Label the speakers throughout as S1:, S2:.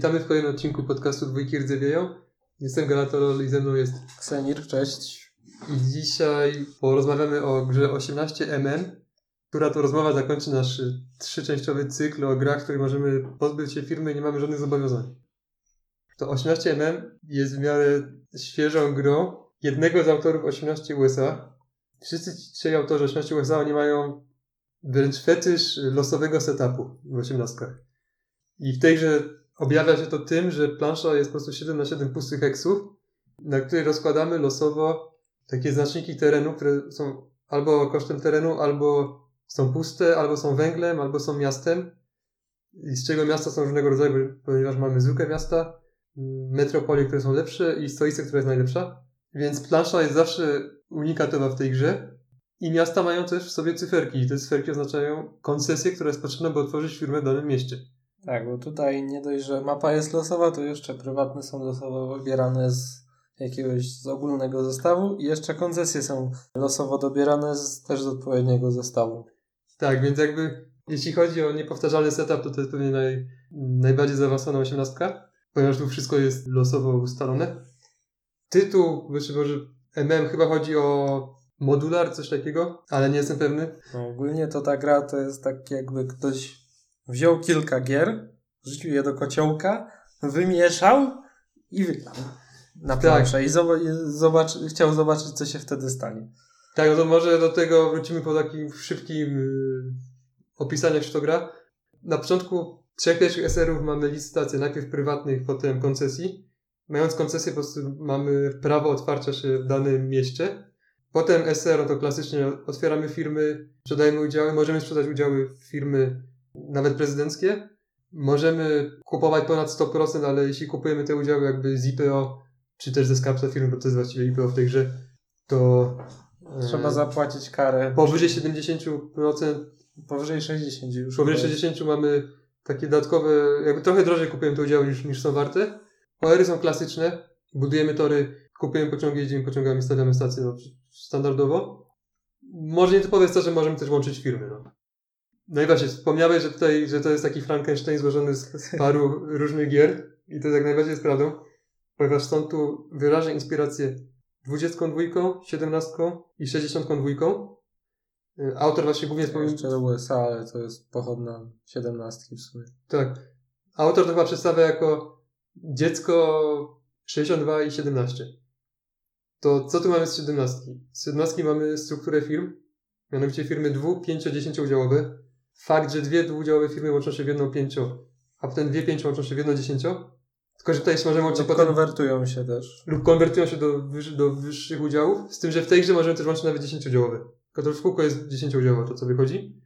S1: Witamy w kolejnym odcinku podcastu Dwójki Rdzewieją. Jestem Galatorol i ze mną jest
S2: Ksenir, cześć.
S1: i dzisiaj porozmawiamy o grze 18MM, która to rozmowa zakończy nasz trzyczęściowy cykl o grach, w których możemy pozbyć się firmy i nie mamy żadnych zobowiązań. To 18MM jest w miarę świeżą grą jednego z autorów 18 USA. Wszyscy ci trzej autorzy 18 USA, oni mają wręcz fetysz losowego setupu w 18. I w tej grze objawia się to tym, że plansza jest po prostu 7 na 7 pustych heksów, na której rozkładamy losowo takie znaczniki terenu, które są albo kosztem terenu, albo są puste, albo są węglem, albo są miastem. I z czego miasta są różnego rodzaju, ponieważ mamy zwykłe miasta, metropolie, które są lepsze i stolicę, która jest najlepsza. Więc plansza jest zawsze unikatowa w tej grze. I miasta mają też w sobie cyferki. I te cyferki oznaczają koncesję, która jest potrzebna, by otworzyć firmę w danym mieście.
S2: Tak, bo tutaj nie dość, że mapa jest losowa, to jeszcze prywatne są losowo wybierane z jakiegoś z ogólnego zestawu i jeszcze koncesje są losowo dobierane z, też z odpowiedniego zestawu.
S1: Tak, więc jakby jeśli chodzi o niepowtarzalny setup, to to jest pewnie naj, najbardziej zaawansowana osiemnastka, ponieważ tu wszystko jest losowo ustalone. Tytuł, znaczy może MM chyba chodzi o modular, coś takiego, ale nie jestem pewny.
S2: No, ogólnie to ta gra to jest tak jakby ktoś wziął kilka gier, wrzucił je do kociołka, wymieszał i wylał na planszę i zob- i zobacz, chciał zobaczyć, co się wtedy stanie.
S1: Tak, no to może do tego wrócimy po takim szybkim yy, opisaniu, się to gra. Na początku trzech pierwszych SR-ów mamy licytację, najpierw prywatnych, potem koncesji. Mając koncesję, po prostu mamy prawo otwarcia się w danym mieście. Potem SR, to klasycznie otwieramy firmy, sprzedajemy udziały, możemy sprzedać udziały w firmy nawet prezydenckie. Możemy kupować ponad 100%, ale jeśli kupujemy te udziały jakby z IPO, czy też ze skarbca firmy, bo to jest właściwie IPO w tej grze, to e,
S2: Trzeba zapłacić karę
S1: powyżej 70%,
S2: powyżej 60 już.
S1: powyżej
S2: chyba.
S1: 60 mamy takie dodatkowe, jakby trochę drożej kupujemy te udziały niż, niż są warte. OR-y są klasyczne, budujemy tory, kupujemy pociągi, jedziemy pociągami, stawiamy stacje no, standardowo. Może nietypowe jest to, że możemy też łączyć firmy. No. No i właśnie, wspomniałeś, że tutaj, że to jest taki Frankenstein złożony z, z paru różnych gier i to jak najbardziej jest prawdą, ponieważ są tu wyraźne inspiracje 22, 17 i 62. Y, Autor właśnie głównie wspomniał,
S2: Jeszcze USA, ale to jest pochodna 17 w sumie.
S1: tak, autor to chyba przedstawia jako dziecko 62 i 17. To co tu mamy z 17? Z 17 mamy strukturę firm, mianowicie firmy dwu, pięcio, dziesięcioudziałowe. Fakt, że dwie dwuudziałowe firmy łączą się w jedną pięcio, a potem dwie pięcio łączą się w jedno dziesięcio. Tylko, że tutaj możemy łączyć potem,
S2: konwertują się też.
S1: lub konwertują się do, wyż, do wyższych udziałów, z tym, że w tej grze możemy też łączyć nawet dziesięcioudziałowe. Tylko to w kółko jest dziesięcioudziałowe, to co wychodzi.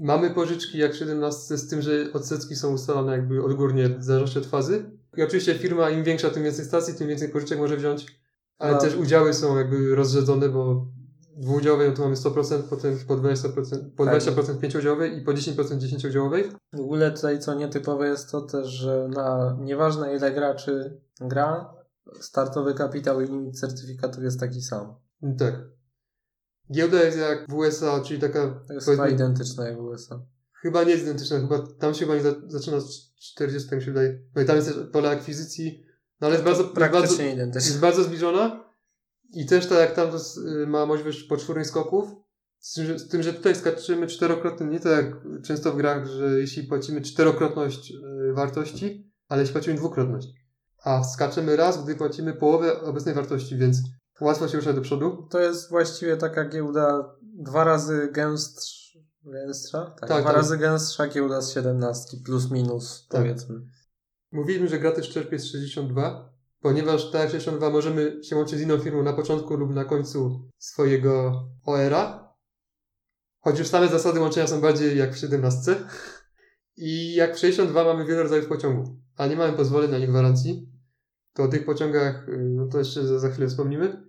S1: Mamy pożyczki jak w 17 z tym, że odsetki są ustalone jakby odgórnie w zależności od fazy. I oczywiście firma im większa, tym więcej stacji, tym więcej pożyczek może wziąć. Ale
S2: A-
S1: też udziały są jakby rozrzedzone, bo dwuudziałowej no to mamy 100%, potem po 20%, po
S2: Tak.
S1: 20% pięcioudziałowej i po 10% dziesięcioudziałowej.
S2: W ogóle tutaj co nietypowe jest to też, że na nieważne ile graczy gra, startowy kapitał i limit certyfikatów jest taki sam.
S1: Tak. Giełda jest jak w USA, czyli taka
S2: To jest chyba identyczne jak w USA.
S1: chyba nie jest identyczna, chyba tam się chyba nie za, zaczyna z 40, tak mi się wydaje. No i tam jest też pole akwizycji, no ale jest bardzo, jest bardzo, jest bardzo zbliżona i też tak jak tam y, ma możliwość poczwórnych skoków, z tym, że, z tym, że tutaj skaczymy czterokrotnie, nie tak jak często w grach, że jeśli płacimy czterokrotność y, wartości, ale jeśli płacimy dwukrotność. A skaczemy raz, gdy płacimy połowę obecnej wartości, więc łatwo się ruszać do przodu.
S2: To jest właściwie taka giełda dwa razy gęstsz, gęstsza? Tak,
S1: Tak,
S2: dwa
S1: tak.
S2: razy gęstsza giełda z 17 plus minus
S1: Tak.
S2: powiedzmy.
S1: Mówiliśmy, że gra też czerpie z 62, ponieważ ta 62 możemy się łączyć z inną firmą na początku lub na końcu swojego OR-a. Choć już same zasady łączenia są bardziej jak w 17. I jak w 62 mamy wiele rodzajów pociągów, a nie mamy pozwoleń ani gwarancji, to o tych pociągach y, no to jeszcze za, chwilę wspomnimy.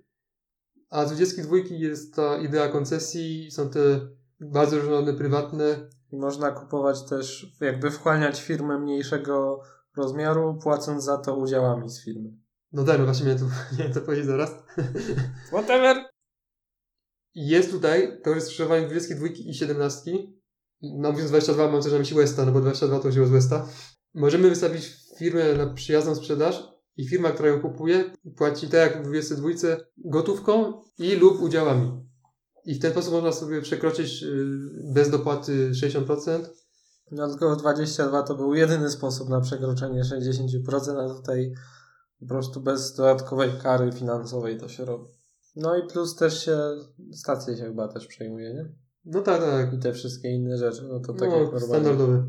S1: A z 22 jest ta idea koncesji, są te bardzo różnorodne, prywatne,
S2: I można kupować też, jakby wchłaniać firmę mniejszego rozmiaru, płacąc za to udziałami z firmy.
S1: no tak, no właśnie miałem to, miałem to powiedzieć zaraz.
S2: Whatever!
S1: Jest tutaj to jest skrzyżowanie 22 i 17. No mówiąc 22 mam też na myśli Westa, no bo 22 to wzięło z Westa. możemy wystawić firmę na przyjazną sprzedaż i firma, która ją kupuje, płaci tak jak w 22 gotówką i lub udziałami. I w ten sposób można sobie przekroczyć y, bez dopłaty 60%.
S2: Tylko 22 to był jedyny sposób na przekroczenie 60%, a tutaj po prostu bez dodatkowej kary finansowej to się robi. No i plus też się, stacje się chyba też przejmuje, nie?
S1: No tak, tak.
S2: I te wszystkie inne rzeczy, no to tak
S1: no,
S2: jak normalnie.
S1: standardowe.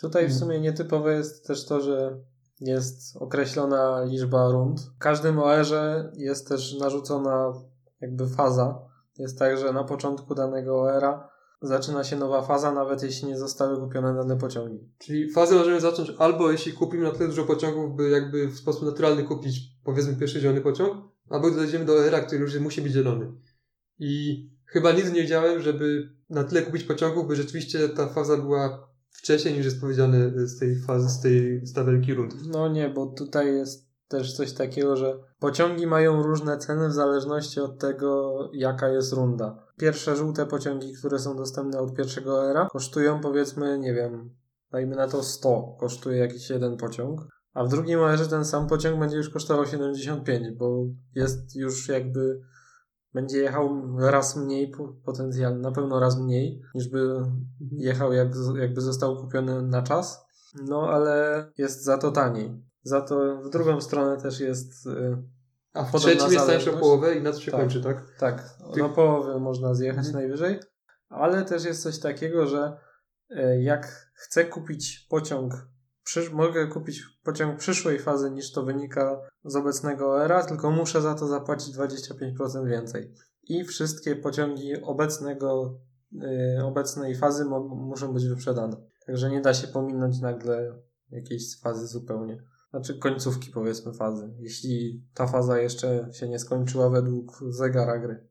S2: Tutaj w
S1: Mhm.
S2: sumie nietypowe jest też to, że jest określona liczba rund. W każdym OR-ze jest też narzucona jakby faza. Jest tak, że na początku danego OR-a zaczyna się nowa faza, nawet jeśli nie zostały kupione dane pociągi.
S1: Czyli fazę możemy zacząć albo jeśli kupimy na tyle dużo pociągów, by jakby w sposób naturalny kupić powiedzmy pierwszy zielony pociąg, albo dojdziemy do era, który już musi być zielony. I chyba nigdy nie widziałem, żeby na tyle kupić pociągów, by rzeczywiście ta faza była wcześniej niż jest powiedziane z tej fazy, z tej z tabelki rund.
S2: No nie, bo tutaj jest też coś takiego, że pociągi mają różne ceny w zależności od tego, jaka jest runda. Pierwsze żółte pociągi, które są dostępne od pierwszego era, kosztują powiedzmy, nie wiem, dajmy na to 100, kosztuje jakiś jeden pociąg. A w drugim erze ten sam pociąg będzie już kosztował 75, bo jest już jakby będzie jechał raz mniej po- potencjalnie, na pewno raz mniej, niż by jechał jak, jakby został kupiony na czas. No ale jest za to taniej. Za to w drugą stronę też jest y,
S1: A w trzecim jest tańsza połowę i na co się
S2: Tak.
S1: kończy, tak?
S2: tak, na połowę można zjechać
S1: Mhm.
S2: najwyżej, ale też jest coś takiego, że y, jak chcę kupić pociąg, mogę kupić pociąg przyszłej fazy niż to wynika z obecnego era, tylko muszę za to zapłacić 25% więcej. I wszystkie pociągi obecnego, y, obecnej fazy muszą być wyprzedane. Także nie da się pominąć nagle jakiejś fazy zupełnie. Znaczy końcówki powiedzmy fazy, jeśli ta faza jeszcze się nie skończyła według zegara gry.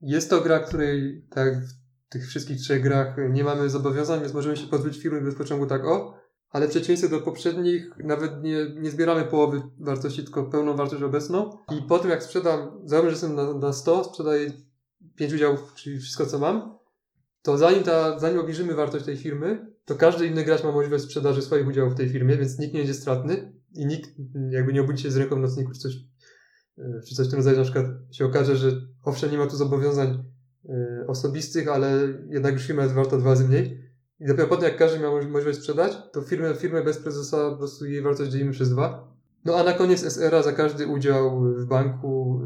S1: Jest to gra, której tak w tych wszystkich trzech grach nie mamy zobowiązań, więc możemy się pozbyć firmy bez pociągu tak o, ale w przeciwieństwie do poprzednich nawet nie, nie zbieramy połowy wartości, tylko pełną wartość obecną i po tym jak sprzedam, załóżmy, że jestem na, na 100, sprzedaję 5 udziałów, czyli wszystko co mam, to zanim, ta, zanim obniżymy wartość tej firmy, to każdy inny gracz ma możliwość sprzedaży swoich udziałów w tej firmie, więc nikt nie będzie stratny i nikt jakby nie obudzi się z ręką w nocniku czy coś, e, czy coś w tym rodzaju. Na przykład się okaże, że owszem nie ma tu zobowiązań e, osobistych, ale jednak już firma jest warta dwa razy mniej. I dopiero potem, jak każdy miał moż- możliwość sprzedać, to firmę, firmę bez prezesa po prostu jej wartość dzielimy przez dwa. No a na koniec SR-a za każdy udział w banku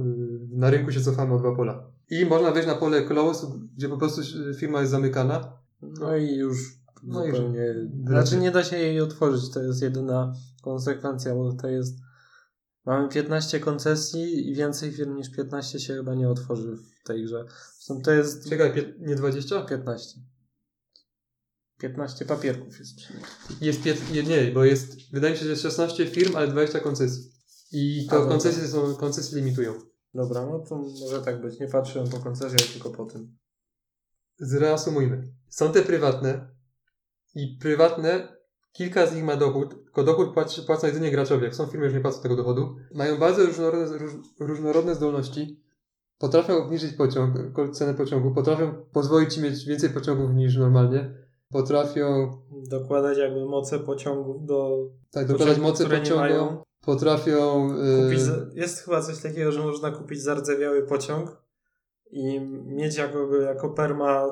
S1: na rynku się cofamy o dwa pola. I można wejść na pole close, gdzie po prostu firma jest zamykana.
S2: No i już
S1: No i
S2: zupełnie...
S1: że-
S2: Znaczy nie da się jej otworzyć, to jest jedyna konsekwencja, bo to jest... Mamy 15 koncesji i więcej firm niż 15 się chyba nie otworzy w tej grze. Zresztą to jest
S1: Czekaj, pie- nie 20?
S2: 15. 15 papierków jest przy niej.
S1: Jest pięt, nie, nie, bo jest, wydaje mi się, że jest 16 firm, ale 20 koncesji. I
S2: A,
S1: to
S2: dobra.
S1: koncesje są, koncesje limitują.
S2: Dobra, no to może tak być. Nie patrzyłem po koncesjach, tylko po tym.
S1: Zreasumujmy. Są te prywatne i prywatne, kilka z nich ma dochód, tylko dochód płaci, płacą jedynie graczowie. Jak są firmy, już nie płacą tego dochodu. Mają bardzo różnorodne, róż, różnorodne zdolności. Potrafią obniżyć pociąg, cenę pociągu, potrafią pozwolić ci mieć więcej pociągów niż normalnie. Potrafią
S2: Dokładać jakby moce pociągów do
S1: tak, dokładać
S2: pociągów,
S1: mocy Potrafią. y,
S2: Kupić, za- jest chyba coś takiego, że można kupić zardzewiały pociąg i mieć jako, jako perma,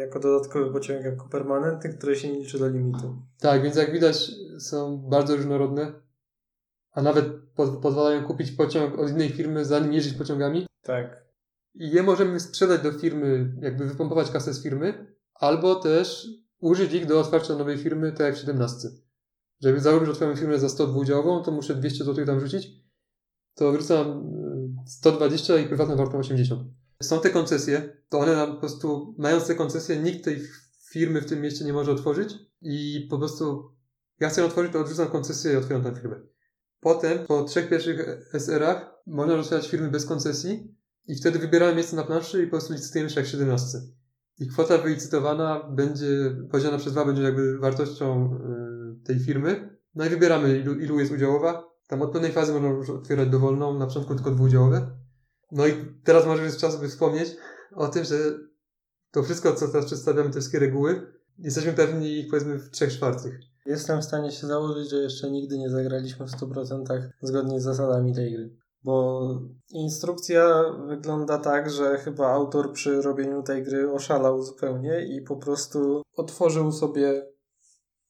S2: jako dodatkowy pociąg, jako permanentny, który się nie liczy do limitu.
S1: Tak, więc jak widać są bardzo różnorodne, a nawet po, pozwalają kupić pociąg od innej firmy, zanim jeździć pociągami.
S2: Tak.
S1: I je możemy sprzedać do firmy, jakby wypompować kasę z firmy, albo też użyć ich do otwarcia nowej firmy, tak jak w 17. Żeby założyć, otwieram firmę za 100 dwudziałową, to muszę 200 zł tam rzucić, to wrzucam y, 120 i prywatną wartą 80. Są te koncesje, to one nam po prostu, mając te koncesje, nikt tej firmy w tym mieście nie może otworzyć i po prostu ja chcę otworzyć, to odrzucam koncesję i otwieram tę firmę. Potem, po trzech pierwszych SR-ach, można otwierać firmy bez koncesji i wtedy wybieramy miejsce na planszy i po prostu licytujemy się jak 17. I kwota wylicytowana będzie, podzielona przez dwa będzie jakby wartością y, tej firmy. No i wybieramy ilu, ilu jest udziałowa. Tam od pewnej fazy można już otwierać dowolną, na początku tylko dwuudziałowe. No i teraz może jest czas, by wspomnieć o tym, że to wszystko, co teraz przedstawiamy, te wszystkie reguły, jesteśmy pewni ich powiedzmy w trzech czwartych.
S2: Jestem w stanie się założyć, że jeszcze nigdy nie zagraliśmy w 100% zgodnie z zasadami tej gry. Bo instrukcja wygląda tak, że chyba autor przy robieniu tej gry oszalał zupełnie i po prostu otworzył sobie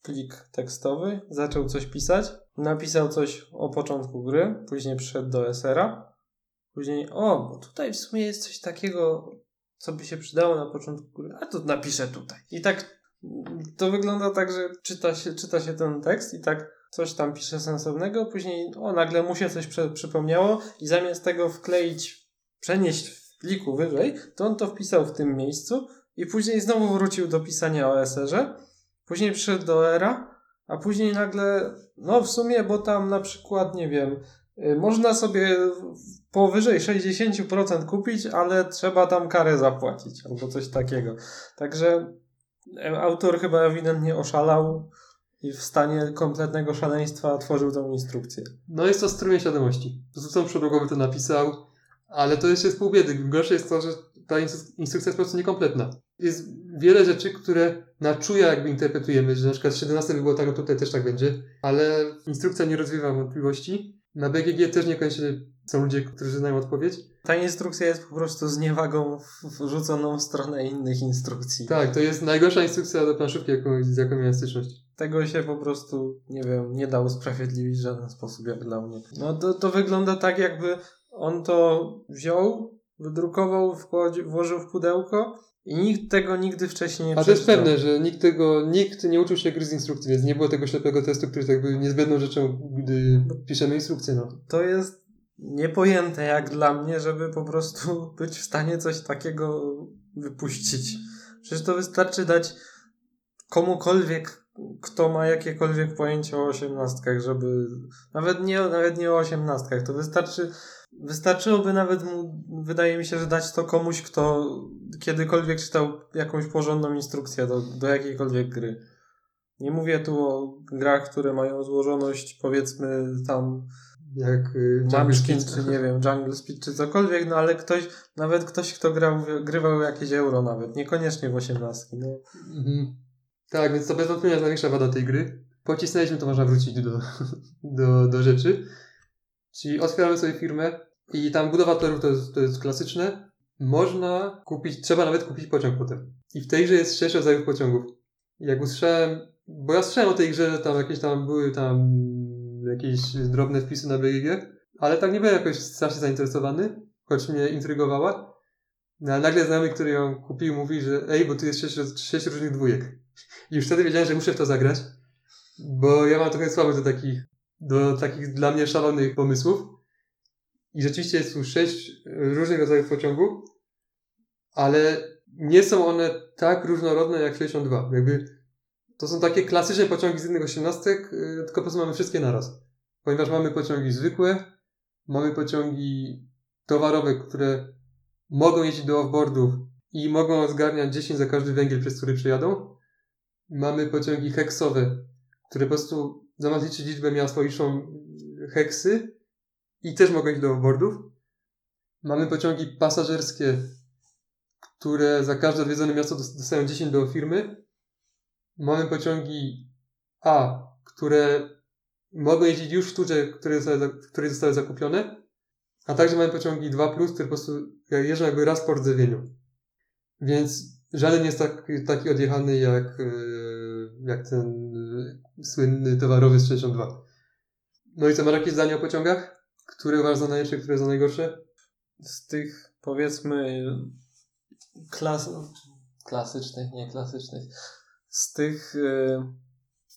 S2: plik tekstowy, zaczął coś pisać, napisał coś o początku gry, później przyszedł do SR-a, później, o, bo tutaj w sumie jest coś takiego, co by się przydało na początku gry, a to napiszę tutaj. I tak to wygląda tak, że czyta się, czyta się ten tekst i tak coś tam pisze sensownego, później o, nagle mu się coś przy, przypomniało i zamiast tego wkleić, przenieść w pliku wyżej, to on to wpisał w tym miejscu i później znowu wrócił do pisania o SR-ze, później przyszedł do ERA, a później nagle, no w sumie, bo tam na przykład, nie wiem, y, można sobie powyżej 60% kupić, ale trzeba tam karę zapłacić albo coś takiego. Także e, autor chyba ewidentnie oszalał i w stanie kompletnego szaleństwa tworzył tą instrukcję.
S1: No jest to strumień świadomości. Po prostu przedłogowy to napisał, ale to jeszcze jest pół biedy. Gorsze jest to, że ta instrukcja jest po prostu niekompletna. Jest wiele rzeczy, które na czuja jakby interpretujemy, że na przykład 17 by było tak, no tutaj też tak będzie, ale instrukcja nie rozwiewa wątpliwości. Na BGG też niekoniecznie są ludzie, którzy znają odpowiedź.
S2: Ta instrukcja jest po prostu zniewagą wrzuconą w stronę innych instrukcji.
S1: Tak, to jest najgorsza instrukcja do planszówki, jaką, z jaką miałem styczność.
S2: Tego się po prostu, nie wiem, nie da usprawiedliwić w żaden sposób, jak dla mnie. No to, to wygląda tak, jakby on to wziął, wydrukował, włożył w pudełko i nikt tego nigdy wcześniej nie
S1: A to jest pewne, że nikt tego, nikt nie uczył się gry z instrukcji, więc nie było tego ślepego testu, który jest jakby niezbędną rzeczą, gdy piszemy instrukcję. No.
S2: To jest niepojęte jak dla mnie, żeby po prostu być w stanie coś takiego wypuścić. Przecież to wystarczy dać komukolwiek, kto ma jakiekolwiek pojęcie o osiemnastkach, żeby nawet nie, nawet nie o osiemnastkach, to wystarczy Wystarczyłoby nawet mu, wydaje mi się, że dać to komuś, kto kiedykolwiek czytał jakąś porządną instrukcję do, do jakiejkolwiek gry. Nie mówię tu o grach, które mają złożoność powiedzmy tam
S1: jak y,
S2: Munchkin, czy nie wiem, Jungle Speed, czy cokolwiek, no ale ktoś, nawet ktoś, kto grał, grywał jakieś euro nawet, niekoniecznie w osiemnastki, no. Mhm.
S1: Tak, więc to bez wątpienia jest największa wada tej gry. Pocisnęliśmy, to można wrócić do, do, do rzeczy. Czyli otwieramy sobie firmę i tam budowa torów to jest, to jest klasyczne. Można kupić, trzeba nawet kupić pociąg potem. I w tej grze jest sześć rodzajów pociągów. Jak usłyszałem, bo ja słyszałem o tej grze, że tam jakieś tam były tam jakieś drobne wpisy na BGG, ale tak nie byłem jakoś strasznie zainteresowany, choć mnie intrygowała. No, ale nagle znajomy, który ją kupił, mówi, że ej, bo tu jest sześć, sześć różnych dwójek. I już wtedy wiedziałem, że muszę w to zagrać, bo ja mam trochę słabo do takich do takich dla mnie szalonych pomysłów. I rzeczywiście jest tu sześć różnych rodzajów pociągów, ale nie są one tak różnorodne jak 62. Jakby to są takie klasyczne pociągi z innych osiemnastek, y, tylko po prostu mamy wszystkie naraz. Ponieważ mamy pociągi zwykłe, mamy pociągi towarowe, które mogą jeździć do offboardów i mogą zgarniać 10 za każdy węgiel, przez który przejadą. Mamy pociągi heksowe, które po prostu zamiast liczyć liczbę miast liczą heksy i też mogą iść do offboardów. Mamy pociągi pasażerskie, które za każde odwiedzone miasto dostają 10 do firmy. Mamy pociągi A, które mogą jeździć już w turze, które zostały, które zostały zakupione. A także mamy pociągi 2, które po prostu jeżdżą jakby raz po rdzewieniu. Więc żaden jest tak, taki odjechany jak, e, jak ten słynny towarowy z 62. No i co, masz jakieś zdanie o pociągach? Które uważasz za najlepsze, które za najgorsze?
S2: Z tych, powiedzmy, klas... klasycznych, nie klasycznych, z tych y,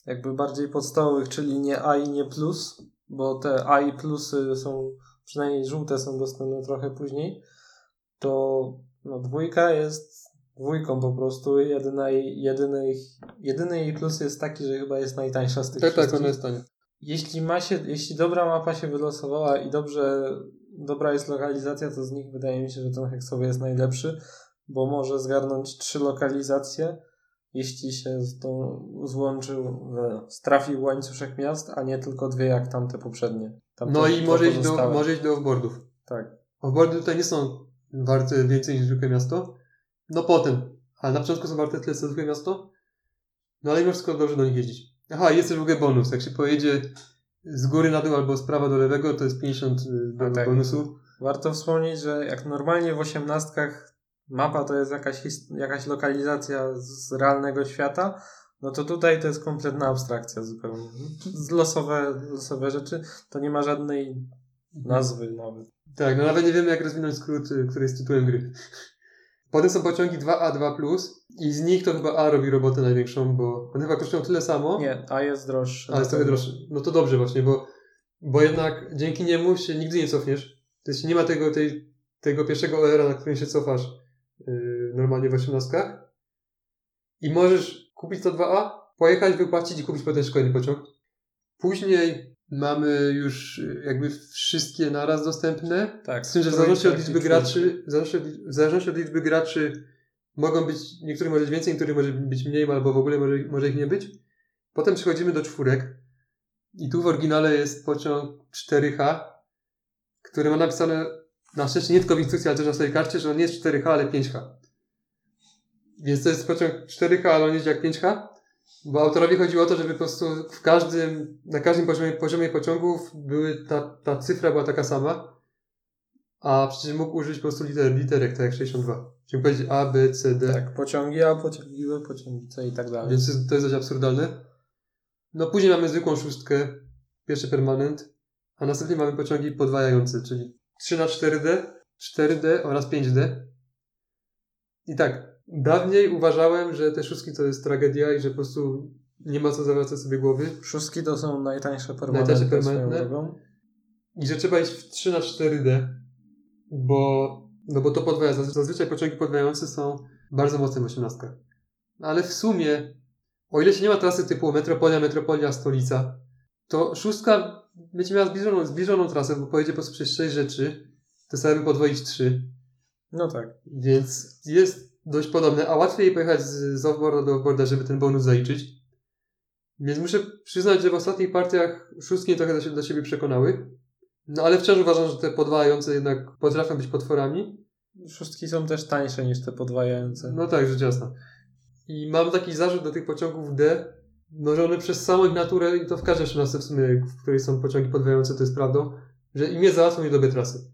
S2: jakby bardziej podstawowych, czyli nie A i nie plus, bo te A i plusy są, przynajmniej żółte są dostępne trochę później, to no, dwójka jest dwójką po prostu. Jedyna, jedyny, jedyny jej plus jest taki, że chyba jest najtańsza z tych
S1: Tak, tak, ona jest tania.
S2: Jeśli, ma się, jeśli dobra mapa się wylosowała i dobrze, dobra jest lokalizacja, to z nich wydaje mi się, że ten heksowy jest najlepszy, bo może zgarnąć trzy lokalizacje, jeśli się z tą złączył, strafił łańcuszek miast, a nie tylko dwie jak tamte poprzednie. Tamte
S1: no i może iść, do, może iść do offboardów.
S2: Tak.
S1: Offboardy tutaj nie są warte więcej niż zwykłe miasto, no potem. Ale na początku są warte tyle co zwykłe miasto. No ale mimo wszystko dobrze do nich jeździć. Aha, jest też w ogóle bonus. Jak się pojedzie z góry na dół albo z prawa do lewego, to jest 50 do
S2: A tak.
S1: bonusu.
S2: Warto wspomnieć, że jak normalnie w osiemnastkach mapa to jest jakaś, jakaś lokalizacja z realnego świata, no to tutaj to jest kompletna abstrakcja zupełnie. Z losowe, losowe rzeczy to nie ma żadnej nazwy nawet.
S1: Tak, no nawet nie wiemy jak rozwinąć skrót, y, który jest tytułem gry. Potem są pociągi 2A, 2+, i z nich to chyba A robi robotę największą, bo one chyba kosztują tyle samo,
S2: Nie, a jest droższy.
S1: ale jest trochę droższy. No to dobrze właśnie, bo, bo jednak dzięki niemu się nigdy nie cofniesz. To jest, nie ma tego, tej, tego pierwszego OR-a, na którym się cofasz yy, normalnie w 18. I możesz kupić to 2A, pojechać, wypłacić i kupić potem kolejny pociąg. Później mamy już jakby wszystkie naraz dostępne.
S2: Tak.
S1: Z tym, że w zależności od liczby graczy, w zależności od, w zależności od liczby graczy mogą być, niektórych może być więcej, niektórych może być mniej, albo w ogóle może, może ich nie być. Potem przechodzimy do czwórek. I tu w oryginale jest pociąg 4H, który ma napisane na szczęście nie tylko w instrukcji, ale też na swojej karcie, że on nie jest 4H, ale 5H. Więc to jest pociąg 4H, ale on jeździ jak 5H. Bo autorowi chodziło o to, żeby po prostu w każdym, na każdym poziomie, poziomie pociągów były ta, ta cyfra była taka sama. A przecież mógł użyć po prostu liter, literek, tak jak 62. Czyli powiedzieć A, B, C, D.
S2: Tak, pociągi A, pociągi B, pociągi C i tak dalej.
S1: Więc to jest- to jest dość absurdalne. No później mamy zwykłą szóstkę, pierwszy permanent, a następnie mamy pociągi podwajające, czyli 3 na 4D, 4D oraz 5D. I tak, dawniej uważałem, że te szóstki to jest tragedia i że po prostu nie ma co zawracać sobie głowy
S2: Szóstki to są najtańsze permanentne,
S1: Najtańsze permanentne. i że trzeba iść w 3 na 4D, bo, no bo to podwaja. Zazwy- Zazwyczaj pociągi podwajające są bardzo mocne w 18. Ale w sumie, o ile się nie ma trasy typu metropolia, metropolia, stolica, to szóstka będzie miała zbliżoną, zbliżoną trasę, bo pojedzie po prostu przez 6 rzeczy, to sobie podwoić 3.
S2: No tak.
S1: Więc jest dość podobne, a łatwiej pojechać z, z offboarda do offboarda, żeby ten bonus zaliczyć. Więc muszę przyznać, że w ostatnich partiach szóstki trochę do, do siebie przekonały. No ale wciąż uważam, że te podwajające jednak potrafią być potworami.
S2: Szóstki są też tańsze niż te podwajające.
S1: No tak, rzecz jasna. I mam taki zarzut do tych pociągów D, no że one przez samą ich naturę, i to w każdej szynasce w sumie, w której są pociągi podwajające, to jest prawdą, że im je załatwią niedobre trasy.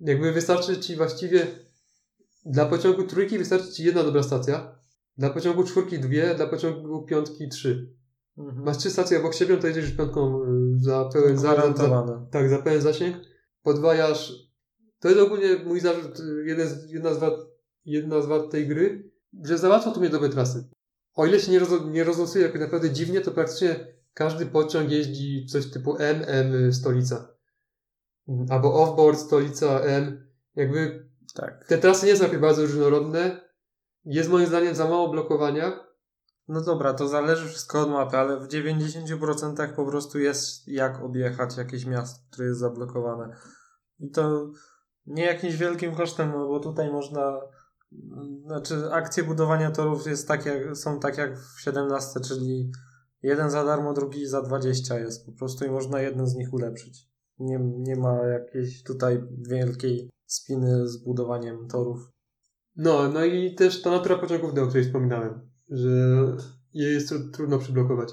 S1: Jakby wystarczy ci właściwie, dla pociągu trójki wystarczy ci jedna dobra stacja, dla pociągu czwórki dwie, dla pociągu piątki trzy.
S2: Mhm.
S1: Masz trzy stacje obok siebie, no to jedziesz piątką y, za pełen za, za, za,
S2: Gwarantowane.
S1: tak, za pełen zasięg. Podwajasz. To jest ogólnie mój zarzut, y, jeden z, jedna, z wad, jedna z wad tej gry, że załatwą tu mnie dobre trasy. O ile się nie, roz, nie rozlosuje jak naprawdę dziwnie, to praktycznie każdy pociąg jeździ coś typu M, M, y, stolica. Mm, Albo offboard, stolica, M. Jakby
S2: Tak.
S1: te trasy nie są jakieś bardzo różnorodne. Jest moim zdaniem za mało blokowania.
S2: No dobra, to zależy wszystko od mapy, ale w 90% po prostu jest jak objechać jakieś miasto, które jest zablokowane. I to nie jakimś wielkim kosztem, no bo tutaj można. Znaczy, akcje budowania torów jest tak jak, są tak jak w 17, czyli jeden za darmo, drugi za 20 jest po prostu i można jeden z nich ulepszyć. Nie, nie ma jakiejś tutaj wielkiej spiny z budowaniem torów.
S1: No, no i też ta natura pociągów D, o której wspominałem, że je jest tru- trudno przyblokować.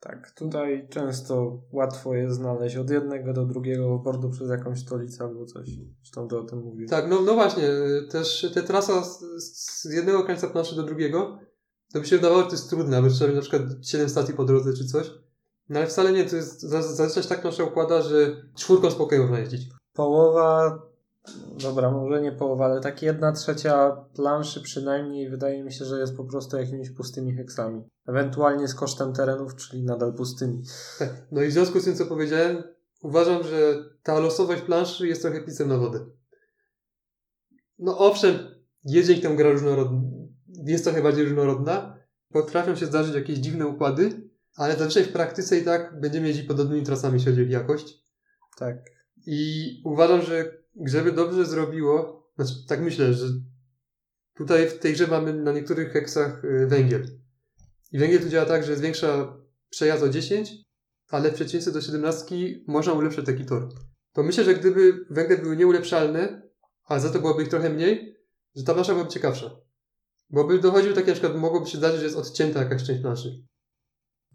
S2: Tak, tutaj często łatwo jest znaleźć od jednego do drugiego bordu przez jakąś stolicę albo coś. Zresztą to o tym mówię.
S1: Tak, no, no właśnie, też te trasa z, z jednego końca planszy do drugiego, to by się wydawało, że to jest trudne, bo trzeba mieć na przykład 7 stacji po drodze czy coś. No ale wcale nie, to jest za- zazwyczaj tak nasza układa, że czwórką spokojnie można jeździć.
S2: Połowa, dobra, może nie połowa, ale tak jedna trzecia planszy przynajmniej wydaje mi się, że jest po prostu jakimiś pustymi heksami. Ewentualnie z kosztem terenów, czyli nadal pustymi.
S1: No i w związku z tym, co powiedziałem, uważam, że ta losowość planszy jest trochę pisem na wodę. No owszem, jest dzięki temu gra różnorodna, jest trochę bardziej różnorodna, potrafią się zdarzyć jakieś dziwne układy, ale zazwyczaj w praktyce i tak będziemy jeździć podobnymi trasami, jeśli chodzi o jakość.
S2: Tak.
S1: I uważam, że żeby dobrze zrobiło, znaczy tak myślę, że tutaj w tej grze mamy na niektórych heksach y, węgiel. I węgiel tu działa tak, że zwiększa przejazd o 10, ale w przeciwieństwie do 17 można ulepszyć taki tor. To myślę, że gdyby węgle były nieulepszalne, a za to byłoby ich trochę mniej, że ta plansza byłaby ciekawsza. Bo by dochodził taki na przykład, mogłoby się zdarzyć, że jest odcięta jakaś część planszy.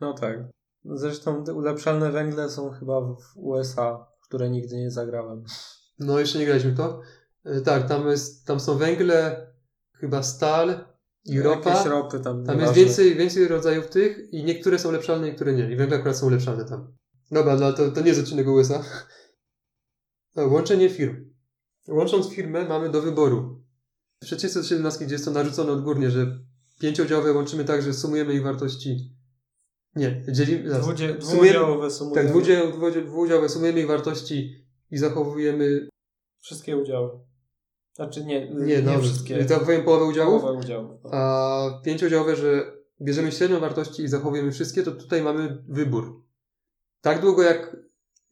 S2: No tak. Zresztą te ulepszalne węgle są chyba w USA, które nigdy nie zagrałem.
S1: No, jeszcze nie graliśmy to. E, Tak, tam, jest, tam są węgle, chyba stal i ropa.
S2: Jakieś ropy tam.
S1: Tam jest więcej, więcej rodzajów tych i niektóre są ulepszalne, niektóre nie. I węgle akurat są ulepszalne tam. Dobra, no to, to nie jest odcinek USA. No, Łączenie firm. Łącząc firmę mamy do wyboru. W przeciwieństwie do 17, gdzie jest to narzucone odgórnie, że pięciodziałowe łączymy tak, że sumujemy ich wartości. Nie, dzielimy.
S2: Dwudzie, dwuudziałowe sumujemy.
S1: Tak, dwudział, dwudziałowe sumujemy ich wartości i zachowujemy.
S2: Wszystkie udziały. Znaczy nie,
S1: Nie,
S2: nie
S1: dobrze.
S2: wszystkie.
S1: Zachowujemy połowę udziałów.
S2: Połowę udziałów.
S1: A pięciodziałowe, że bierzemy średnią wartości i zachowujemy wszystkie, to tutaj mamy wybór. Tak długo jak,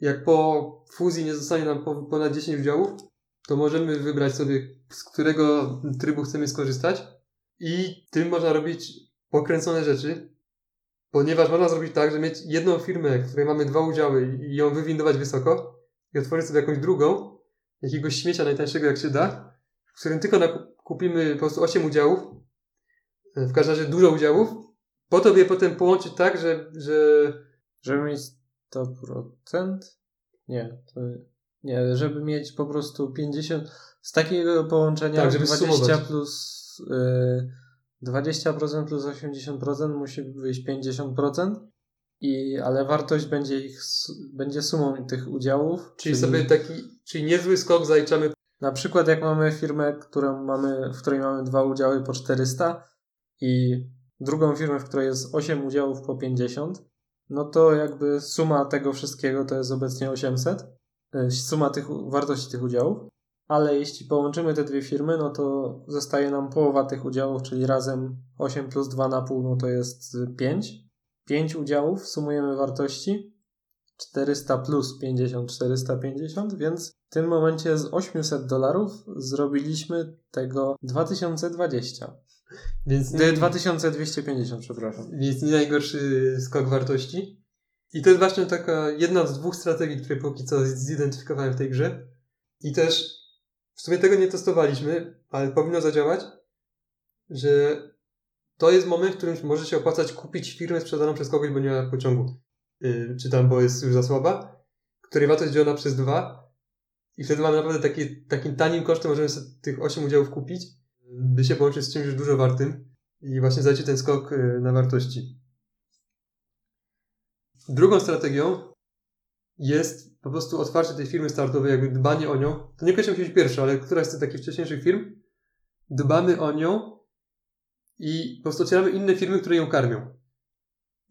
S1: jak po fuzji nie zostanie nam po- ponad 10 udziałów, to możemy wybrać sobie, z którego trybu chcemy skorzystać i tym można robić pokręcone rzeczy, ponieważ można zrobić tak, że mieć jedną firmę, w której mamy dwa udziały i ją wywindować wysoko i otworzyć sobie jakąś drugą, jakiegoś śmiecia najtańszego jak się da, w którym tylko kupimy po prostu 8 udziałów, w każdym razie dużo udziałów, po to, by je potem połączyć tak, że, że
S2: Żeby mieć 100%? Nie, to nie, żeby mieć po prostu 50 z takiego połączenia
S1: Tak, żeby
S2: 20
S1: sumować.
S2: plus y, 20% plus 80% musi wyjść 50%. I, ale wartość będzie ich będzie sumą tych udziałów.
S1: czyli sobie taki, czyli niezły skok zaliczamy.
S2: Na przykład jak mamy firmę, którą mamy, w której mamy dwa udziały po 400 i drugą firmę, w której jest 8 udziałów po 50, no to jakby suma tego wszystkiego to jest obecnie 800, y, suma tych wartości tych udziałów, ale jeśli połączymy te dwie firmy, no to zostaje nam połowa tych udziałów, czyli razem 8 plus 2,5 no to jest y, 5. 5 udziałów sumujemy wartości 400 plus 50, 450, więc w tym momencie z 800 dolarów zrobiliśmy tego 2020.
S1: Więc nie,
S2: 2250, przepraszam.
S1: więc nie najgorszy skok wartości. I to jest właśnie taka jedna z dwóch strategii, które póki co zidentyfikowałem w tej grze. I też w sumie tego nie testowaliśmy, ale powinno zadziałać, że to jest moment, w którym może się opłacać kupić firmę sprzedaną przez kogoś, bo nie ma pociągu. Yy, czy tam, bo jest już za słaba, której wartość dzielona przez dwa. I wtedy mamy naprawdę taki, takim tanim kosztem możemy sobie tych 8 udziałów kupić, by się połączyć z czymś już dużo wartym i właśnie zajdzie ten skok yy, na wartości. Drugą strategią jest po prostu otwarcie tej firmy startowej, jakby dbanie o nią. To niekoniecznie musi być pierwsza, ale któraś z tych takich wcześniejszych firm. Dbamy o nią i po prostu otwieramy inne firmy, które ją karmią.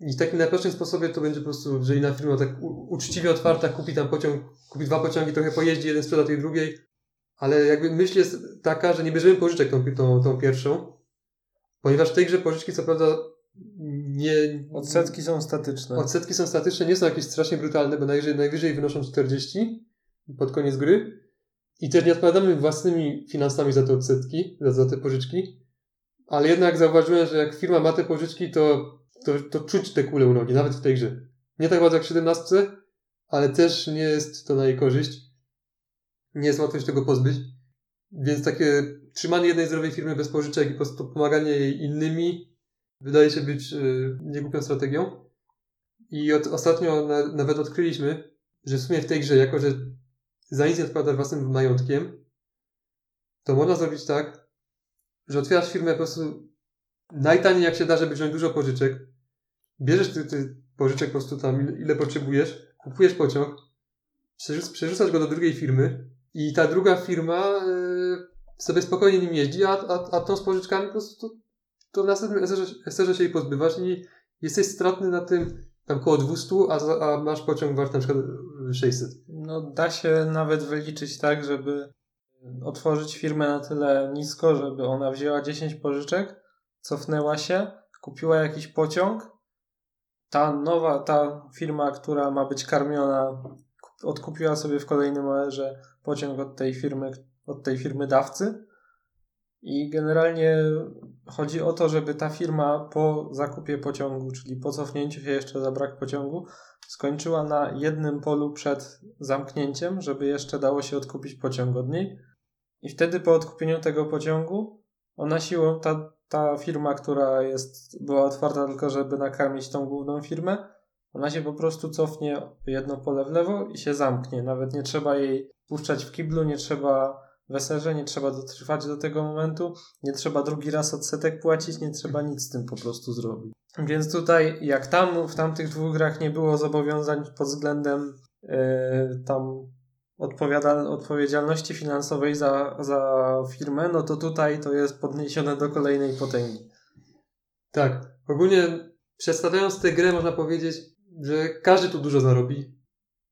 S1: I w takim najprostszym sposobie to będzie po prostu, że inna firma tak uczciwie otwarta kupi tam pociąg, kupi dwa pociągi, trochę pojeździ, jeden sprzeda tej drugiej, ale jakby myśl jest taka, że nie bierzemy pożyczek tą, tą, tą pierwszą, ponieważ w tej grze pożyczki co prawda nie...
S2: Odsetki są statyczne.
S1: Odsetki są statyczne, nie są jakieś strasznie brutalne, bo najwyżej, najwyżej wynoszą 40 pod koniec gry. I też nie odpowiadamy własnymi finansami za te odsetki, za, za te pożyczki. Ale jednak zauważyłem, że jak firma ma te pożyczki, to, to, to czuć te kule u nogi, nawet w tej grze. Nie tak bardzo jak w 17, ale też nie jest to na jej korzyść. Nie jest łatwo się tego pozbyć. Więc takie trzymanie jednej zdrowej firmy bez pożyczek i po prostu pomaganie jej innymi wydaje się być y, niegłupią strategią. I od, ostatnio na, nawet odkryliśmy, że w sumie w tej grze, jako że za nic nie odpowiadasz własnym majątkiem, to można zrobić tak, że otwierasz firmę po prostu najtaniej jak się da, żeby wziąć dużo pożyczek. Bierzesz ty, ty pożyczek po prostu tam, ile, ile potrzebujesz, kupujesz pociąg, przerzuc, przerzucasz go do drugiej firmy i ta druga firma y, sobie spokojnie nim jeździ, a, a, a tą z pożyczkami po prostu to, w następnym eserze, się jej pozbywasz i jesteś stratny na tym tam koło 200, a, a masz pociąg wart na przykład y, 600.
S2: No da się nawet wyliczyć tak, żeby otworzyć firmę na tyle nisko, żeby ona wzięła 10 pożyczek, cofnęła się, kupiła jakiś pociąg. Ta nowa, ta firma, która ma być karmiona, kup- odkupiła sobie w kolejnym OR-ze pociąg od tej firmy, od tej firmy dawcy. I generalnie chodzi o to, żeby ta firma po zakupie pociągu, czyli po cofnięciu się jeszcze za brak pociągu, skończyła na jednym polu przed zamknięciem, żeby jeszcze dało się odkupić pociąg od niej. I wtedy po odkupieniu tego pociągu, ona siłą, ta, ta firma, która jest, była otwarta tylko, żeby nakarmić tą główną firmę, ona się po prostu cofnie jedno pole w lewo i się zamknie. Nawet nie trzeba jej puszczać w kiblu, nie trzeba weserze, nie trzeba dotrwać do tego momentu, nie trzeba drugi raz odsetek płacić, nie trzeba nic z tym po prostu zrobić. Więc tutaj, jak tam w tamtych dwóch grach nie było zobowiązań pod względem yy, tam odpowiedzialności finansowej za, za firmę, no to tutaj to jest podniesione do kolejnej potęgi.
S1: Tak. Ogólnie przedstawiając tę grę można powiedzieć, że każdy tu dużo zarobi.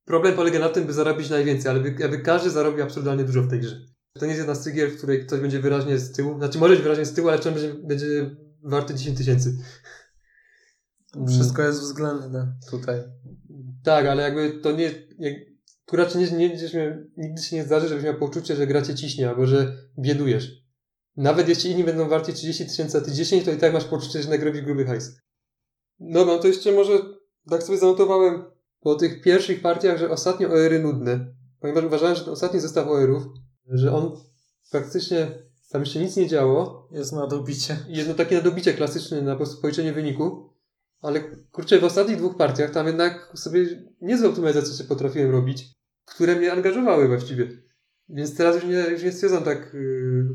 S1: Problem polega na tym, by zarobić najwięcej, ale by, aby każdy zarobił absurdalnie dużo w tej grze. To nie jest jedna z tych gier, w której ktoś będzie wyraźnie z tyłu. Znaczy może być wyraźnie z tyłu, ale czym będzie, będzie warty 10 tysięcy.
S2: Wszystko jest względne tutaj.
S1: Tak, ale jakby to nie... Jak, tu raczej nie, nie, nie, nigdy się nie zdarzy, żebyś miał poczucie, że gra cię ciśnie, albo że biedujesz. Nawet jeśli inni będą warci 30 tysięcy, a ty 10, to i tak masz poczucie, że nagrobisz gruby hajs. Dobra, to jeszcze może tak sobie zanotowałem po tych pierwszych partiach, że ostatnie OR-y nudne. Ponieważ uważałem, że ten ostatni zestaw OR-ów, że on praktycznie tam jeszcze nic nie działo.
S2: Jest na dobicie.
S1: Jedno takie nadobicie klasyczne na policzenie wyniku. Ale kurczę, w ostatnich dwóch partiach tam jednak sobie niezłe optymalizacje się potrafiłem robić, które mnie angażowały właściwie. Więc teraz już nie, już nie stwierdzam tak, yy,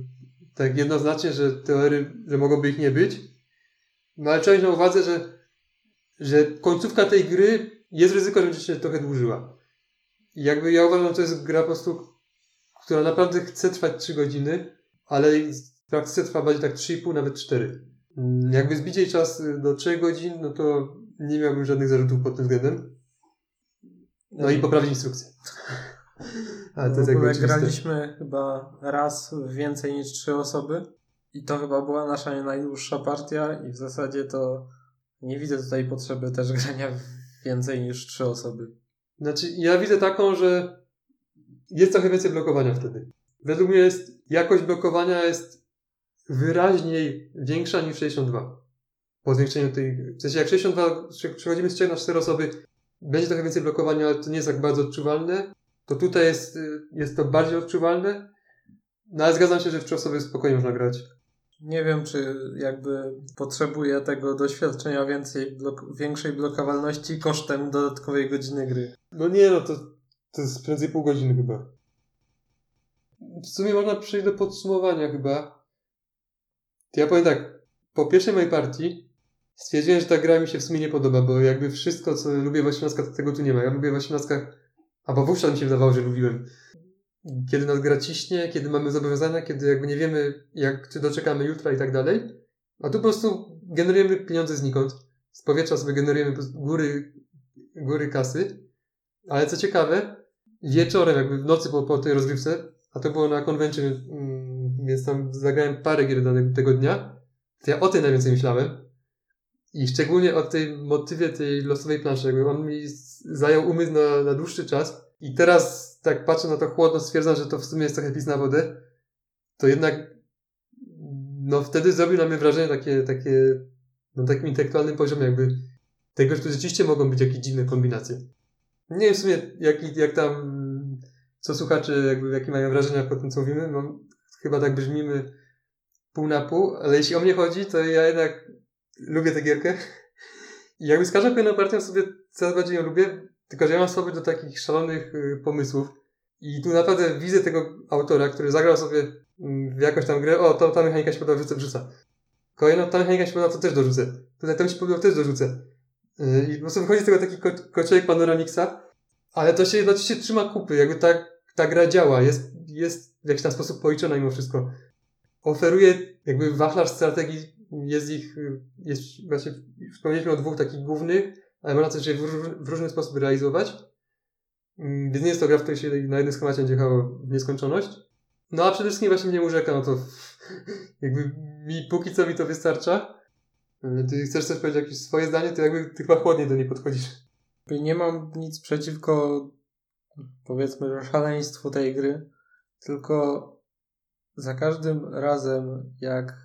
S1: tak jednoznacznie, że teorie, że mogłoby ich nie być. No ale trzeba mieć na uwadze, że, że końcówka tej gry jest ryzyko, że będzie się trochę dłużyła. I jakby ja uważam, że to jest gra po prostu, która naprawdę chce trwać 3 godziny, ale w praktyce trwa bardziej tak 3,5, nawet 4. Mm, Jakby zbić jej czas do 3 godzin, no to nie miałbym żadnych zarzutów pod tym względem. No i poprawić instrukcję. Ale to
S2: w
S1: jest jakby
S2: graliśmy chyba raz więcej niż trzy osoby i to chyba była nasza najdłuższa partia i w zasadzie to nie widzę tutaj potrzeby też grania więcej niż trzy osoby.
S1: Znaczy, ja widzę taką, że jest trochę więcej blokowania wtedy. Według mnie jest, jakość blokowania jest wyraźniej większa niż 62. Po zwiększeniu tej, w sensie jak 62 prze- przechodzimy z 3 na 4 osoby, będzie trochę więcej blokowania, ale to nie jest tak bardzo odczuwalne. To tutaj jest, y, jest to bardziej odczuwalne. No ale zgadzam się, że w 3 osoby spokojnie można grać.
S2: Nie wiem, czy jakby potrzebuję tego doświadczenia więcej blok- większej blokowalności kosztem dodatkowej godziny gry.
S1: No nie, no to, to jest prędzej pół godziny chyba. W sumie można przejść do podsumowania chyba. Ja powiem tak, po pierwszej mojej partii stwierdziłem, że ta gra mi się w sumie nie podoba, bo jakby wszystko, co lubię w 18, to tego tu nie ma. Ja lubię w 18, albo wówczas mi się wydawało, że lubiłem. Kiedy nas gra ciśnie, kiedy mamy zobowiązania, kiedy jakby nie wiemy, jak, czy doczekamy jutra i tak dalej. A tu po prostu generujemy pieniądze znikąd. Z powietrza sobie generujemy góry, góry kasy. Ale co ciekawe, wieczorem, jakby w nocy po, po tej rozgrywce, a to było na konwencie, mm, więc tam zagrałem parę gier danego tego dnia, to ja o tej najwięcej myślałem. I szczególnie o tej motywie tej losowej planszy. Jakby on mi zajął umysł na, na dłuższy czas. I teraz, tak patrzę na to chłodno, stwierdzam, że to w sumie jest trochę pis na wodę. To jednak, no wtedy zrobił na mnie wrażenie takie, takie, na takim intelektualnym poziomie, jakby tego, że to rzeczywiście mogą być jakieś dziwne kombinacje. Nie wiem w sumie, jak, jak tam, co słuchacze, jakby, jakie mają wrażenia po tym, co mówimy. Chyba tak brzmimy pół na pół, ale jeśli o mnie chodzi, to ja jednak lubię tę gierkę. I jakby z każdą kolejną partią sobie coraz bardziej ją lubię, tylko że ja mam słabość do takich szalonych y, pomysłów. I tu naprawdę widzę tego autora, który zagrał sobie mm, w jakąś tam grę, o, to, ta mechanika się podoba, wrzucę, wrzuca. Kolejna, ta mechanika się podoba, to też dorzucę. Tutaj to mi się podoba, też dorzucę. Yy, I po prostu wychodzi z tego taki ko kociołek Panoramiksa, ale to się oczywiście trzyma kupy, jakby ta, ta gra działa, jest, jest w jakiś tam sposób policzona mimo wszystko. Oferuje jakby wachlarz strategii, jest ich, y, jest właśnie, wspomnieliśmy o dwóch takich głównych, ale można też je w, w różny sposób realizować. Mm, Więc nie jest to gra, w której się na jednym schemacie będzie jechało w nieskończoność. No a przede wszystkim właśnie mnie urzeka, no to jakby mi póki co mi to wystarcza. Ty chcesz też powiedzieć jakieś swoje zdanie, to jakby ty chyba chłodniej do niej podchodzisz.
S2: Nie mam nic przeciwko, powiedzmy, szaleństwu tej gry, tylko za każdym razem, jak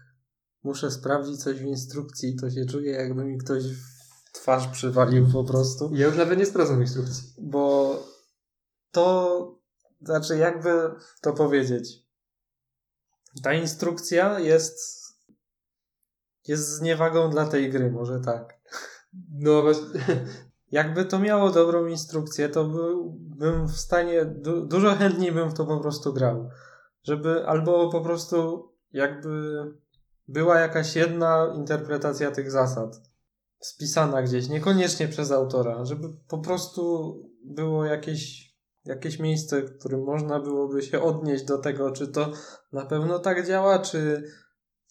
S2: muszę sprawdzić coś w instrukcji, to się czuję, jakby mi ktoś w twarz przywalił po prostu.
S1: Ja już nawet nie sprawdzam instrukcji.
S2: Bo to, znaczy, jakby to powiedzieć. Ta instrukcja jest jest zniewagą dla tej gry, może tak.
S1: No właśnie.
S2: Jakby to miało dobrą instrukcję, to byłbym w stanie, du dużo chętniej bym w to po prostu grał. Żeby albo po prostu jakby była jakaś jedna interpretacja tych zasad spisana gdzieś, niekoniecznie przez autora, żeby po prostu było jakieś, jakieś miejsce, w którym można byłoby się odnieść do tego, czy to na pewno tak działa, czy,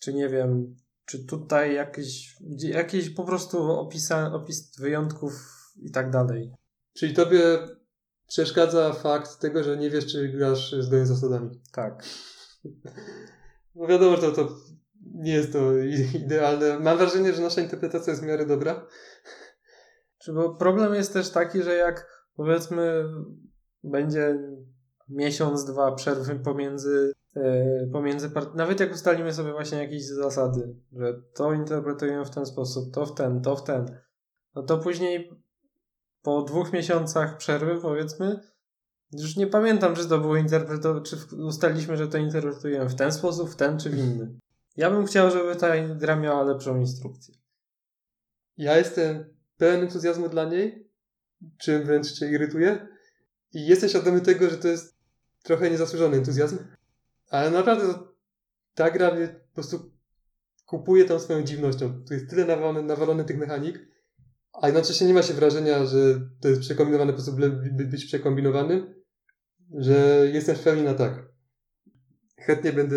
S2: czy nie wiem, czy tutaj jakieś, jakieś po prostu opisa, opis wyjątków i tak dalej.
S1: Czyli tobie przeszkadza fakt tego, że nie wiesz, czy grasz zgodnie z zasadami.
S2: Tak.
S1: No wiadomo, że to, to nie jest to idealne. Mam wrażenie, że nasza interpretacja jest w miarę dobra.
S2: Czy bo problem jest też taki, że jak powiedzmy będzie miesiąc, dwa przerwy pomiędzy, pomiędzy part- nawet jak ustalimy sobie właśnie jakieś zasady, że to interpretujemy w ten sposób, to w ten, to w ten, no to później po dwóch miesiącach przerwy powiedzmy, już nie pamiętam, czy to było interpretowane, czy ustaliliśmy, że to interpretujemy w ten sposób, w ten czy w inny. Ja bym chciał, żeby ta gra miała lepszą instrukcję.
S1: Ja jestem pełen entuzjazmu dla niej, czym wręcz cię irytuje. I jestem świadomy tego, że to jest trochę niezasłużony entuzjazm. Ale naprawdę ta gra mnie po prostu kupuje tą swoją dziwnością. Tu jest tyle nawalone, nawalone tych mechanik, a jednocześnie nie ma się wrażenia, że to jest przekombinowane po prostu, by być przekombinowanym, że jestem w pełni na tak. Chętnie będę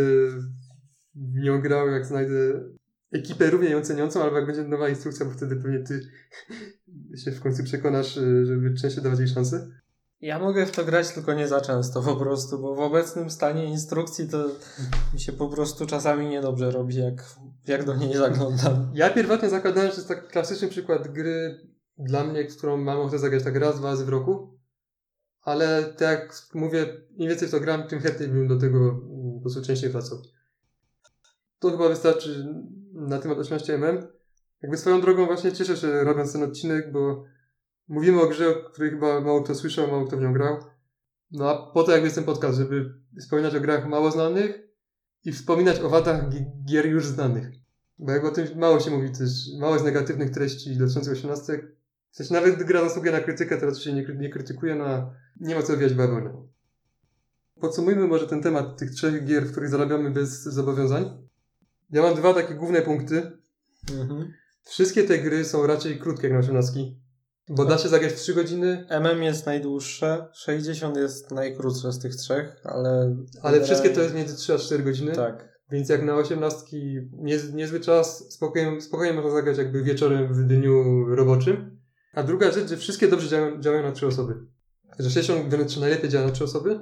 S1: w nią grał, jak znajdę ekipę równie ją ceniącą, albo jak będzie nowa instrukcja, bo wtedy pewnie ty się w końcu przekonasz, y, żeby częściej dawać jej szansę.
S2: Ja mogę w to grać, tylko nie za często po prostu, bo w obecnym stanie instrukcji to mi się po prostu czasami niedobrze robi, jak, jak do niej zaglądam.
S1: Ja pierwotnie zakładałem, że jest tak klasyczny przykład gry dla mnie, którą mam ochotę zagrać tak raz, dwa razy w roku. Ale tak jak mówię, im więcej w to gram, tym chętniej bym do tego mm, po prostu częściej wracał. To chyba wystarczy na temat 18mm. Jakby swoją drogą właśnie cieszę się robiąc ten odcinek, bo mówimy o grze, o której chyba mało kto słyszał, mało kto w nią grał. No a po to jakby jest ten podcast, żeby wspominać o grach mało znanych i wspominać o wadach gier już znanych. Bo jakby o tym mało się mówi też, mało jest negatywnych treści dotyczących 18. W sensie nawet gdy gra zasługuje na krytykę, teraz się nie, nie krytykuje, no nie ma co wijać bawełnę. Podsumujmy może ten temat tych trzech gier, w których zarabiamy bez zobowiązań. Ja mam dwa takie główne punkty. Mhm. Wszystkie te gry są raczej krótkie jak na 18. Bo da się zagrać w 3 godziny.
S2: MM jest najdłuższe, 60 jest najkrótsze z tych trzech, ale.
S1: Ale wszystkie to jest między 3 a 4 godziny.
S2: Tak.
S1: Więc jak na 18 niez, niezły czas, spokojnie, spokojnie można zagrać jakby wieczorem w dniu roboczym. A druga rzecz, że wszystkie dobrze działają, działają na 3 osoby. Że 60 wręcz najlepiej działa na 3 osoby,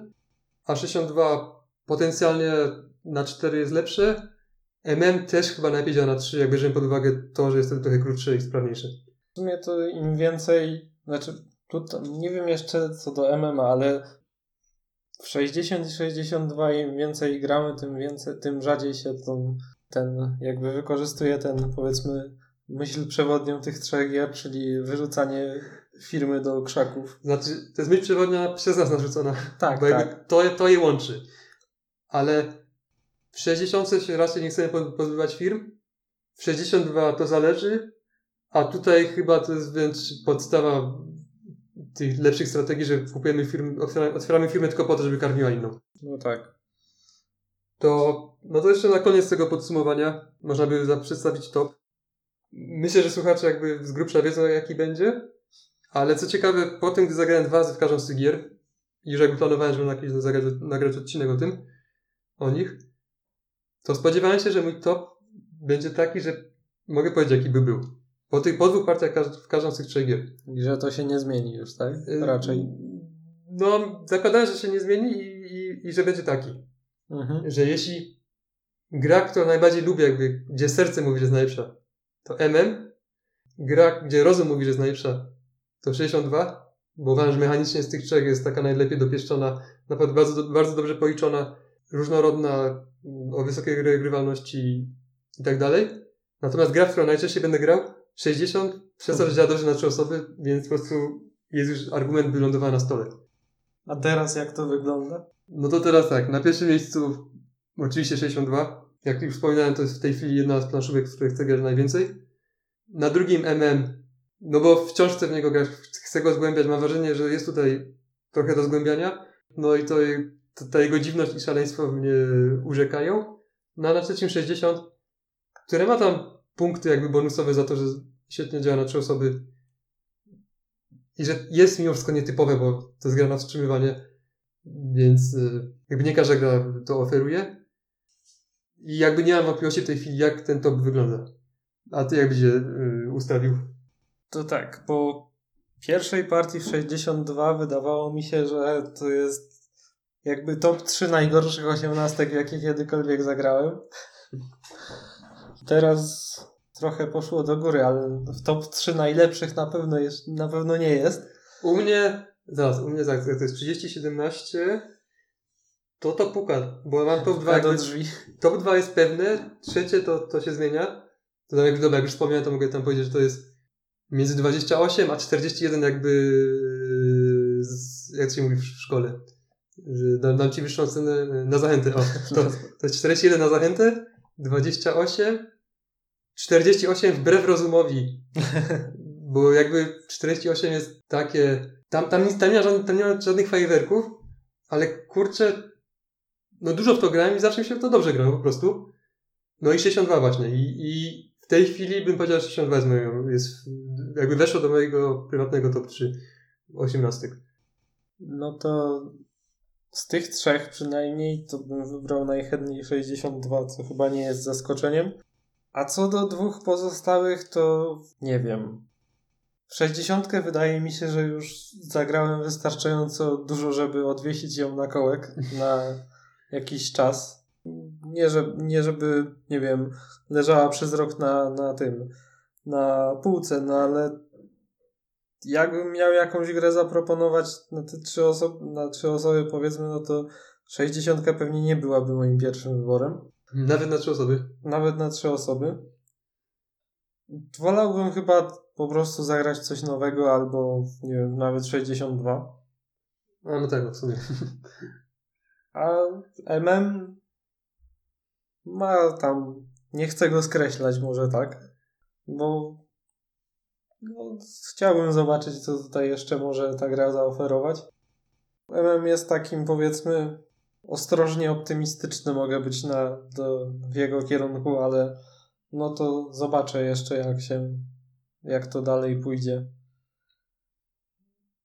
S1: a 62 potencjalnie na 4 jest lepsze, MM też chyba najlepiej działa na 3, jak bierzemy pod uwagę to, że jest to trochę krótsze i sprawniejsze.
S2: W sumie to im więcej, znaczy tutaj, nie wiem jeszcze co do MM, ale w 60 i 62 im więcej gramy, tym więcej, tym rzadziej się tą, ten, jakby wykorzystuje ten, powiedzmy, myśl przewodnią tych trzech gier, czyli wyrzucanie firmy do krzaków.
S1: Znaczy, to jest myśl przewodnia przez nas narzucona.
S2: Tak,
S1: bo
S2: tak.
S1: To, to je łączy. Ale w 60 się raczej nie chcemy pozbywać firm. W 62 to zależy. A tutaj chyba to jest wręcz podstawa tych lepszych strategii, że kupujemy firmy, otwieramy firmę tylko po to, żeby karmiła inną.
S2: No tak.
S1: To, no to jeszcze na koniec tego podsumowania można by przedstawić top. Myślę, że słuchacze jakby z grubsza wiedzą jaki będzie, ale co ciekawe, po tym, gdy zagrałem dwa razy w każdą z tych gier, i już jakby planowałem, żeby nagrać, zagrać, nagrać odcinek o tym, o nich, to spodziewałem się, że mój top będzie taki, że mogę powiedzieć, jaki by był. Po tych po dwóch partiach w każdą z tych trzech gier.
S2: I że to się nie zmieni już, tak? Y, Raczej.
S1: No, zakładałem, że się nie zmieni i, i, i że będzie taki. Mhm. Że jeśli gra, którą najbardziej lubię, jakby, gdzie serce mówi, że jest najlepsza, to MM. Gra, gdzie rozum mówi, że jest najlepsza, to 62, bo uważam, że mechanicznie z tych trzech jest taka najlepiej dopieszczona, naprawdę bardzo, bardzo dobrze policzona, różnorodna, o wysokiej regrywalności i tak dalej. Natomiast gra, w którą najczęściej będę grał, 60, przez dobrze na trzy osoby, więc po prostu jest już argument wylądował na stole.
S2: A teraz jak to wygląda?
S1: No to teraz tak, na pierwszym miejscu oczywiście 62. Jak już wspominałem, to jest w tej chwili jedna z planszówek, w której chcę grać najwięcej. Na drugim MM, no bo wciąż chcę w niego grać, chcę go zgłębiać. Mam wrażenie, że jest tutaj trochę do zgłębiania. No i to, to ta jego dziwność i szaleństwo mnie urzekają. No a na trzecim 60, które ma tam punkty jakby bonusowe za to, że świetnie działa na trzy osoby i że jest mimo wszystko nietypowe, bo to jest gra na wstrzymywanie, więc y, jakby nie każda gra to oferuje. I jakby nie mam wątpliwości w tej chwili, jak ten top wygląda. A ty jak byś je ustawił?
S2: To tak, po pierwszej partii w 62 wydawało mi się, że to jest jakby top 3 najgorszych osiemnastek, jakie kiedykolwiek zagrałem. Teraz trochę poszło do góry, ale w top 3 najlepszych na pewno, jest, na pewno nie jest.
S1: U mnie, zaraz, u mnie tak, to jest 30-17, to to puka, bo mam top 2.
S2: do drzwi.
S1: Top 2 jest pewne, trzecie to, to się zmienia. To tam jak, dobra, jak już wspomniałem, to mogę tam powiedzieć, że to jest między 28 a 41 jakby jak się mówi w szkole. Że dam, dam ci wyższą cenę na zachętę. O, to, to jest 41 na zachętę, 28 48 wbrew rozumowi. Bo jakby 48 jest takie. Tam, tam, tam, nie, ma żadnych, tam nie ma żadnych fajerwerków, ale kurczę, no dużo w to grałem i zawsze mi się w to dobrze grało po prostu. No i 62 właśnie. I, i w tej chwili bym powiedział, że 62 jest, moją, jest jakby weszło do mojego prywatnego top 3 18.
S2: No to z tych trzech przynajmniej to bym wybrał najchętniej 62, co chyba nie jest zaskoczeniem. A co do dwóch pozostałych, to nie wiem. W 60 wydaje mi się, że już zagrałem wystarczająco dużo, żeby odwiesić ją na kołek na jakiś czas. Nie, że, nie żeby, nie wiem, leżała przez rok na, na tym, na półce, no ale jakbym miał jakąś grę zaproponować na te trzy osoby, na trzy osoby powiedzmy, no to 60 pewnie nie byłaby moim pierwszym wyborem.
S1: Nawet na trzy osoby.
S2: Nawet na trzy osoby. Wolałbym chyba po prostu zagrać coś nowego albo, nie wiem, nawet 62.
S1: A no tak, w sumie.
S2: A MM ma tam, nie chcę go skreślać może tak, bo no, chciałbym zobaczyć, co tutaj jeszcze może ta gra zaoferować. MM jest takim, powiedzmy, ostrożnie optymistyczny mogę być na, do, w jego kierunku, ale no to zobaczę jeszcze jak się, jak to dalej pójdzie.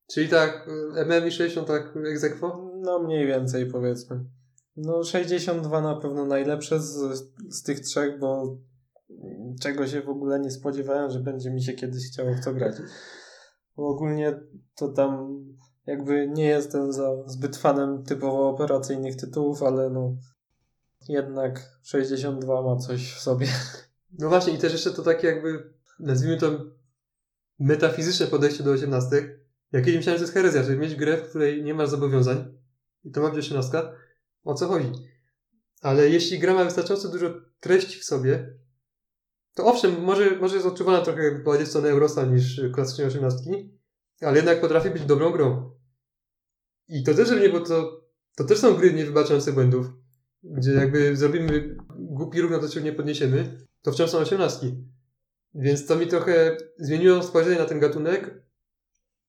S1: Czyli tak, MM i 60 tak egzekwo?
S2: No mniej więcej powiedzmy. No 62 na pewno najlepsze z, z tych trzech, bo czego się w ogóle nie spodziewałem, że będzie mi się kiedyś chciało w to grać. Bo ogólnie to tam jakby nie jestem za zbyt fanem typowo operacyjnych tytułów, ale no jednak 62 ma coś w sobie.
S1: No właśnie i też jeszcze to takie jakby nazwijmy to metafizyczne podejście do 18. Ja kiedyś myślałem, że to jest herezja, żeby mieć grę, w której nie masz zobowiązań i to ma być 18. O co chodzi? Ale jeśli gra ma wystarczająco dużo treści w sobie, to owszem, może, może jest odczuwana trochę bardziej w stronę Eurosa niż klasycznie 18, ale jednak potrafi być dobrą grą. I to też nie, bo to, to też są gry niewybaczające błędów, gdzie jakby zrobimy głupi na to się nie podniesiemy, to wciąż są osiemnastki. Więc to mi trochę zmieniło spojrzenie na ten gatunek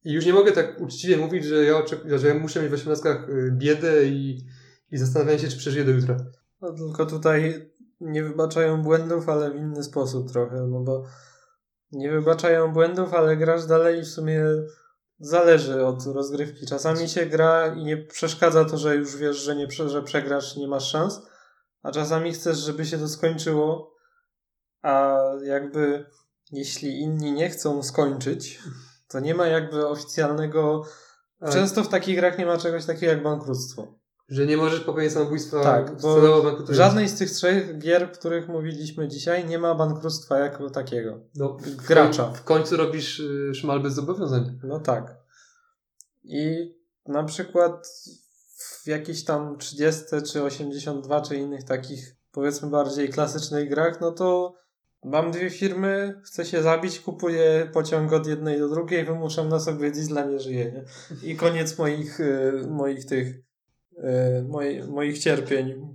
S1: i już nie mogę tak uczciwie mówić, że ja, że ja muszę mieć w osiemnastkach y, biedę i, i zastanawiam się, czy przeżyję do jutra.
S2: No tylko tutaj nie wybaczają błędów, ale w inny sposób trochę, no bo nie wybaczają błędów, ale grasz dalej w sumie Zależy od rozgrywki. Czasami się gra i nie przeszkadza to, że już wiesz, że, nie, że przegrasz, nie masz szans, a czasami chcesz, żeby się to skończyło, a jakby jeśli inni nie chcą skończyć, to nie ma jakby oficjalnego. Często w takich grach nie ma czegoś takiego jak bankructwo.
S1: Że nie możesz popełnić samobójstwa
S2: tak, w żadnej z tych trzech gier, o których mówiliśmy dzisiaj, nie ma bankructwa jako takiego. No, gracza.
S1: W końcu robisz y, szmal bez zobowiązań.
S2: No tak. I na przykład w jakichś tam 30 czy 82 czy innych takich powiedzmy bardziej klasycznych grach, no to mam dwie firmy, chcę się zabić, kupuję pociąg od jednej do drugiej, wymuszam na sobie diesla, nie żyję, nie? I koniec moich, y, moich tych Y, moich cierpień.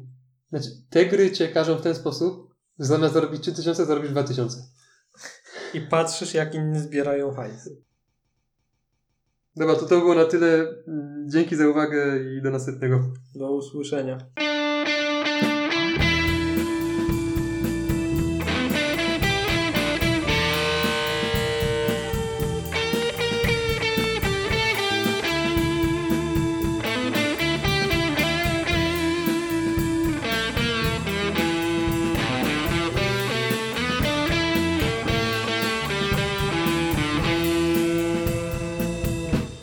S1: Znaczy, te gry cię każą w ten sposób, że zamiast zarobić 3000, zarobisz 2000.
S2: I patrzysz, jak inni zbierają hajs.
S1: Dobra, to to było na tyle. Mm, Dzięki za uwagę i do następnego.
S2: Do usłyszenia.